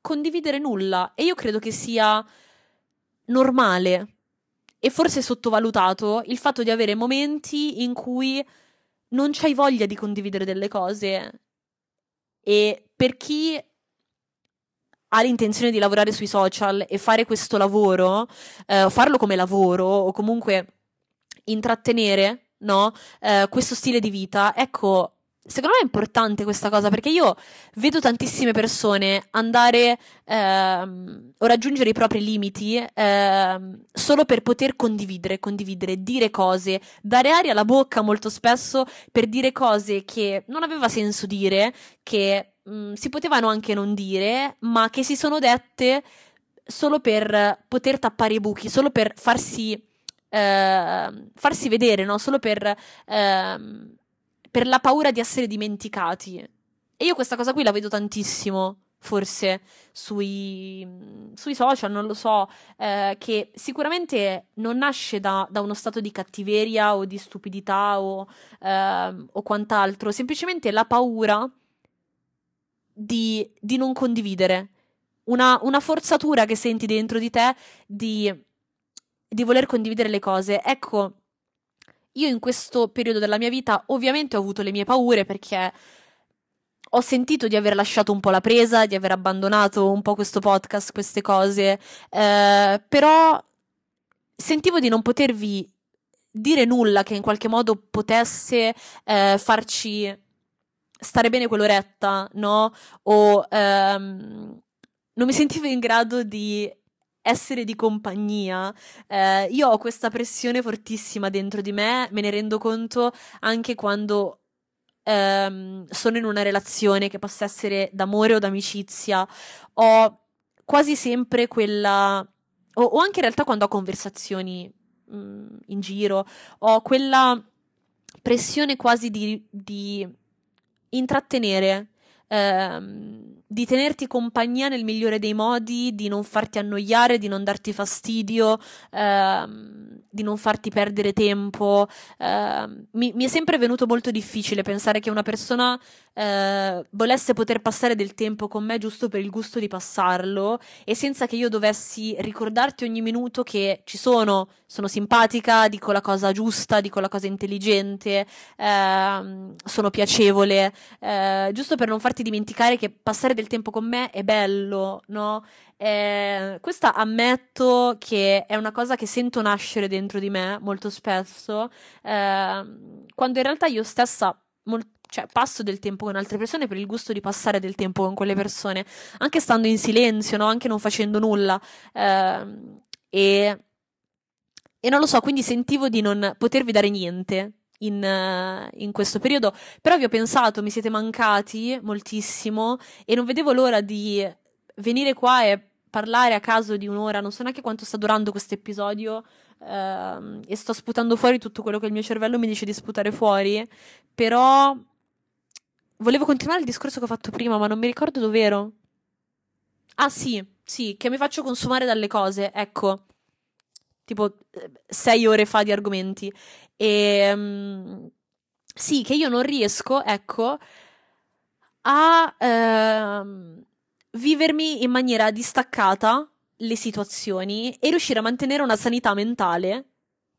condividere nulla. E io credo che sia normale e forse sottovalutato il fatto di avere momenti in cui non c'hai voglia di condividere delle cose. E per chi ha l'intenzione di lavorare sui social e fare questo lavoro, eh, farlo come lavoro o comunque intrattenere, no? Eh, questo stile di vita, ecco, Secondo me è importante questa cosa perché io vedo tantissime persone andare ehm, o raggiungere i propri limiti ehm, solo per poter condividere, condividere, dire cose, dare aria alla bocca molto spesso per dire cose che non aveva senso dire, che mh, mm, si potevano anche non dire, ma che si sono dette solo per poter tappare i buchi, solo per farsi, eh, farsi vedere, no? Solo per... Per la paura di essere dimenticati. E io questa cosa qui la vedo tantissimo, forse, sui, sui social, non lo so, eh, che sicuramente non nasce da, da, uno stato di cattiveria o di stupidità o, eh, o quant'altro, semplicemente la paura di, di non condividere. Una, una, forzatura che senti dentro di te di, di voler condividere le cose. Ecco, io in questo periodo della mia vita ovviamente ho avuto le mie paure perché ho sentito di aver lasciato un po' la presa, di aver abbandonato un po' questo podcast, queste cose, eh, però sentivo di non potervi dire nulla che in qualche modo potesse eh, farci stare bene quell'oretta, no? O ehm, non mi sentivo in grado di essere di compagnia. Eh, io ho questa pressione fortissima dentro di me, me ne rendo conto anche quando ehm, sono in una relazione che possa essere d'amore o d'amicizia. Ho quasi sempre quella. O, o anche in realtà quando ho conversazioni mh, mm, in giro, ho quella pressione quasi di, di intrattenere. Ehm, di tenerti compagnia nel migliore dei modi, di non farti annoiare, di non darti fastidio, ehm, di non farti perdere tempo. Eh, mi, mi, è sempre venuto molto difficile pensare che una persona eh, volesse poter passare del tempo con me giusto per il gusto di passarlo e senza che io dovessi ricordarti ogni minuto che ci sono, sono simpatica, dico la cosa giusta, dico la cosa intelligente, eh, sono piacevole, eh, giusto per non farti dimenticare che passare del tempo con me è bello, no? Eh, questa ammetto che è una cosa che sento nascere dentro di me molto spesso, eh, quando in realtà io stessa mol- cioè, passo del tempo con altre persone per il gusto di passare del tempo con quelle persone, anche stando in silenzio, no? anche non facendo nulla. Eh, e, e non lo so, quindi sentivo di non potervi dare niente. In, in, questo periodo, però vi ho pensato, mi siete mancati moltissimo e non vedevo l'ora di venire qua e parlare a caso di un'ora, non so neanche quanto sta durando questo episodio ehm, e sto sputando fuori tutto quello che il mio cervello mi dice di sputare fuori, però volevo continuare il discorso che ho fatto prima, ma non mi ricordo dov'ero. Ah sì, sì, che mi faccio consumare dalle cose, ecco. Tipo sei ore fa di argomenti. E um, sì, che io non riesco, ecco, a uh, vivermi in maniera distaccata le situazioni e riuscire a mantenere una sanità mentale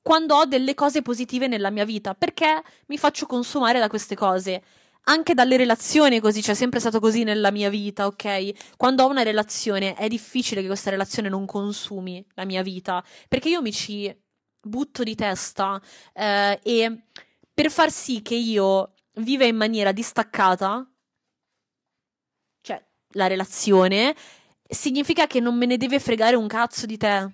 quando ho delle cose positive nella mia vita, perché mi faccio consumare da queste cose. Anche dalle relazioni così, c'è sempre stato così nella mia vita, ok? Quando ho una relazione è difficile che questa relazione non consumi la mia vita, perché io mi ci butto di testa eh, e per far sì che io viva in maniera distaccata la relazione, significa che non me ne deve fregare un cazzo di te.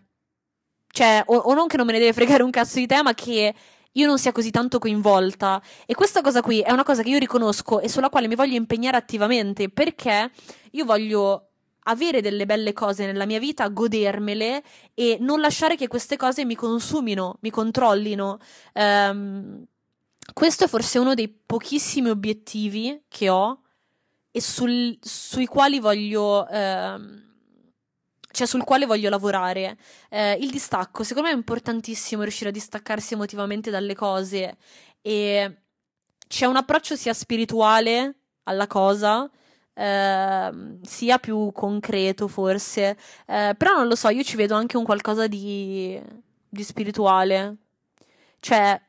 Cioè, o, o non che non me ne deve fregare un cazzo di te, ma che io non sia così tanto coinvolta. E questa cosa qui è una cosa che io riconosco e sulla quale mi voglio impegnare attivamente perché io voglio avere delle belle cose nella mia vita, godermele e non lasciare che queste cose mi consumino, mi controllino. Um, questo è forse uno dei pochissimi obiettivi che ho e sul, sui quali voglio. Ehm, cioè sul quale voglio lavorare. Eh, il distacco, secondo me è importantissimo riuscire a distaccarsi emotivamente dalle cose e c'è un approccio sia spirituale alla cosa, eh, sia più concreto forse, eh, però non lo so, io ci vedo anche un qualcosa di, di spirituale. Cioè,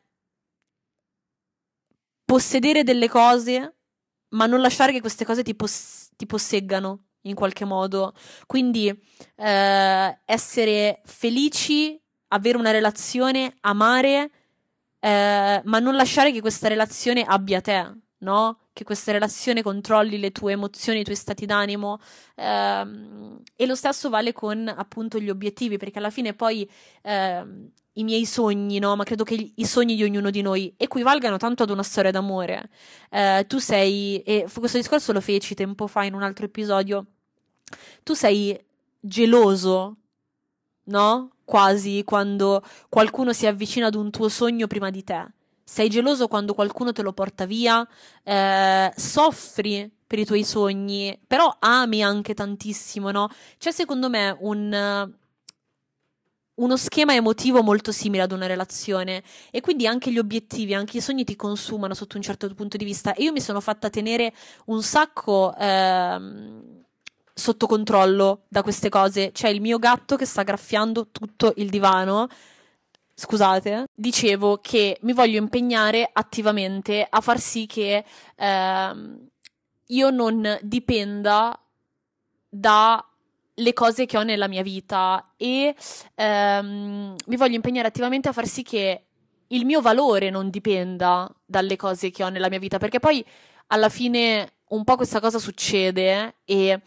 possedere delle cose ma non lasciare che queste cose ti, poss- ti posseggano, in qualche modo. Quindi eh, essere felici, avere una relazione, amare, eh, ma non lasciare che questa relazione abbia te, no? Che questa relazione controlli le tue emozioni, i tuoi stati d'animo. Ehm, e lo stesso vale con appunto gli obiettivi, perché alla fine poi ehm, i miei sogni, no? Ma credo che i sogni di ognuno di noi equivalgano tanto ad una storia d'amore. Eh, tu sei, e questo discorso lo feci tempo fa in un altro episodio. Tu sei geloso, no? Quasi quando qualcuno si avvicina ad un tuo sogno prima di te. Sei geloso quando qualcuno te lo porta via, eh, soffri per i tuoi sogni, però ami anche tantissimo, no? C'è secondo me un uno schema emotivo molto simile ad una relazione e quindi anche gli obiettivi, anche i sogni ti consumano sotto un certo punto di vista e io mi sono fatta tenere un sacco ehm, sotto controllo da queste cose. C'è il mio gatto che sta graffiando tutto il divano. Scusate, dicevo che mi voglio impegnare attivamente a far sì che ehm, io non dipenda da le cose che ho nella mia vita e ehm, mi voglio impegnare attivamente a far sì che il mio valore non dipenda dalle cose che ho nella mia vita, perché poi alla fine un po' questa cosa succede e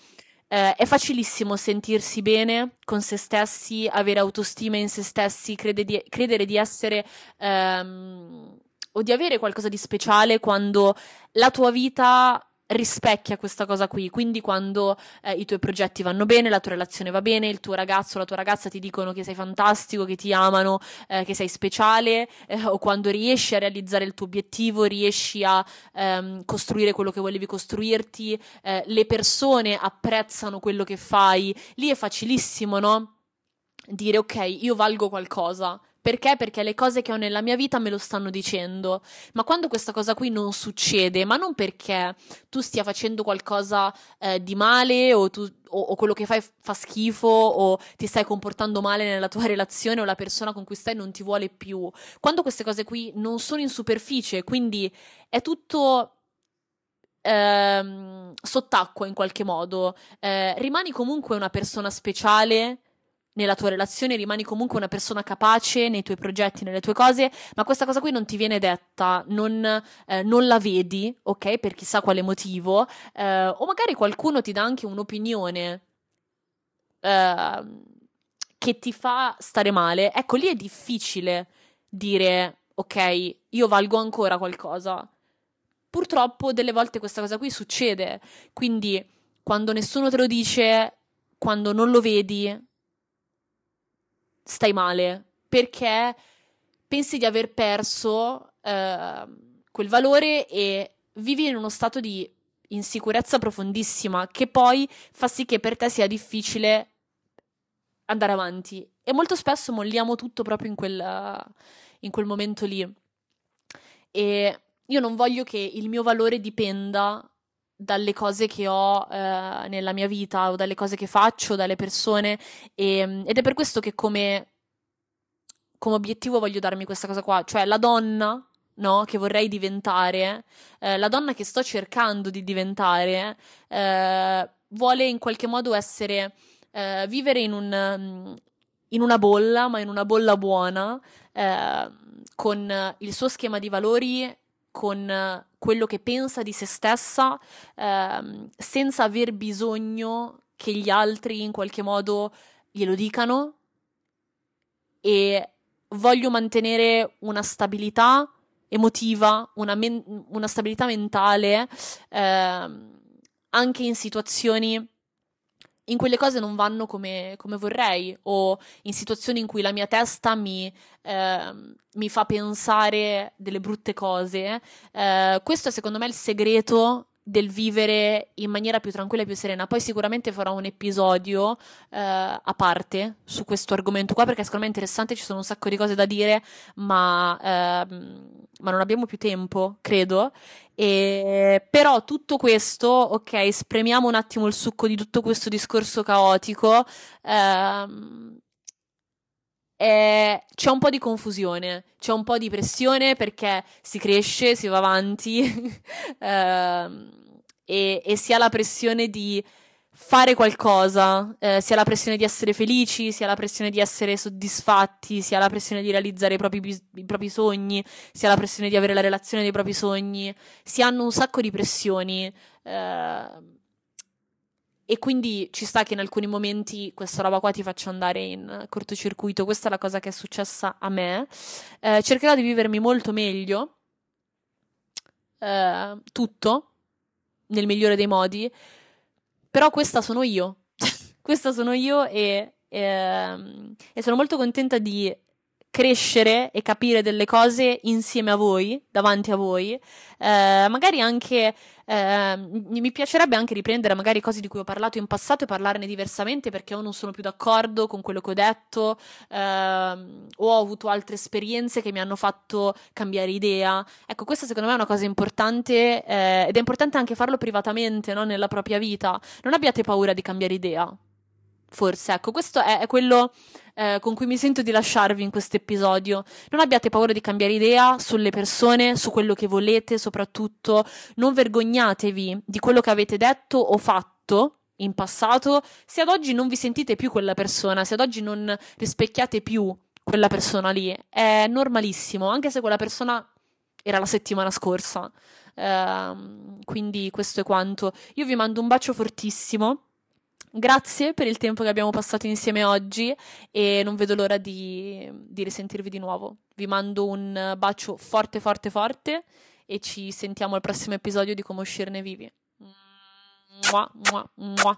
eh, è facilissimo sentirsi bene con se stessi, avere autostima in se stessi, di, credere di essere ehm, o di avere qualcosa di speciale quando la tua vita rispecchia questa cosa qui. Quindi, quando eh, i tuoi progetti vanno bene, la tua relazione va bene, il tuo ragazzo o la tua ragazza ti dicono che sei fantastico, che ti amano, eh, che sei speciale, eh, o quando riesci a realizzare il tuo obiettivo, riesci a ehm, costruire quello che volevi costruirti, eh, le persone apprezzano quello che fai, lì è facilissimo, no? Dire ok, io valgo qualcosa, perché? Perché le cose che ho nella mia vita me lo stanno dicendo. Ma quando questa cosa qui non succede, ma non perché tu stia facendo qualcosa eh, di male o, tu, o, o, quello che fai fa schifo o ti stai comportando male nella tua relazione o la persona con cui stai non ti vuole più. Quando queste cose qui non sono in superficie, quindi è tutto ehm, sott'acqua in qualche modo, eh, rimani comunque una persona speciale nella tua relazione rimani comunque una persona capace nei tuoi progetti, nelle tue cose, ma questa cosa qui non ti viene detta, non, eh, non la vedi, ok, per chissà quale motivo, eh, o magari qualcuno ti dà anche un'opinione eh, che ti fa stare male. Ecco, lì è difficile dire, ok, io valgo ancora qualcosa. Purtroppo delle volte questa cosa qui succede, quindi quando nessuno te lo dice, quando non lo vedi, stai male perché pensi di aver perso eh, quel valore e vivi in uno stato di insicurezza profondissima che poi fa sì che per te sia difficile andare avanti. E molto spesso molliamo tutto proprio in quel, in quel momento lì. E io non voglio che il mio valore dipenda dalle cose che ho eh, nella mia vita o dalle cose che faccio, dalle persone e, ehm, ed è per questo che come, come obiettivo voglio darmi questa cosa qua, cioè la donna no, che vorrei diventare, eh, la donna che sto cercando di diventare, eh, vuole in qualche modo essere, eh, vivere in, un, in, una bolla, ma in una bolla buona, eh, con il suo schema di valori con eh, quello che pensa di se stessa, ehm, senza aver bisogno che gli altri in qualche modo glielo dicano. E voglio mantenere una stabilità emotiva, una, men- una stabilità mentale ehm, anche in situazioni in cui le cose non vanno come, come, vorrei o in situazioni in cui la mia testa mi, eh, mi fa pensare delle brutte cose. Eh, questo è secondo me il segreto del vivere in maniera più tranquilla e più serena. Poi sicuramente farò un episodio eh, a parte su questo argomento qua perché secondo me è interessante, ci sono un sacco di cose da dire, ma, ehm, ma non abbiamo più tempo, credo. E, però tutto questo, ok, spremiamo un attimo il succo di tutto questo discorso caotico. Ehm, eh, c'è un po' di confusione, c'è un po' di pressione perché si cresce, si va avanti eh, e, e si ha la pressione di fare qualcosa, eh, sia la pressione di essere felici, sia la pressione di essere soddisfatti, sia la pressione di realizzare i propri, i propri sogni, sia la pressione di avere la relazione dei propri sogni, si hanno un sacco di pressioni. Eh, e quindi ci sta che in alcuni momenti questa roba qua ti faccia andare in cortocircuito. Questa è la cosa che è successa a me. Eh, cercherò di vivermi molto meglio. Eh, tutto nel migliore dei modi. Però questa sono io. questa sono io e, e, ehm, e sono molto contenta di crescere e capire delle cose insieme a voi, davanti a voi, eh, magari anche eh, mi piacerebbe anche riprendere magari cose di cui ho parlato in passato e parlarne diversamente perché o non sono più d'accordo con quello che ho detto eh, o ho avuto altre esperienze che mi hanno fatto cambiare idea. Ecco, questa secondo me è una cosa importante eh, ed è importante anche farlo privatamente, no? nella propria vita. Non abbiate paura di cambiare idea. Forse, ecco, questo è, è quello eh, con cui mi sento di lasciarvi in questo episodio. Non abbiate paura di cambiare idea sulle persone, su quello che volete, soprattutto non vergognatevi di quello che avete detto o fatto in passato, se ad oggi non vi sentite più quella persona, se ad oggi non rispecchiate più quella persona lì, è normalissimo, anche se quella persona era la settimana scorsa. Uh, quindi questo è quanto. Io vi mando un bacio fortissimo Grazie per il tempo che abbiamo passato insieme oggi e non vedo l'ora di, di risentirvi di nuovo. Vi mando un bacio forte, forte, forte e ci sentiamo al prossimo episodio di Come uscirne vivi. Mua, mua, mua.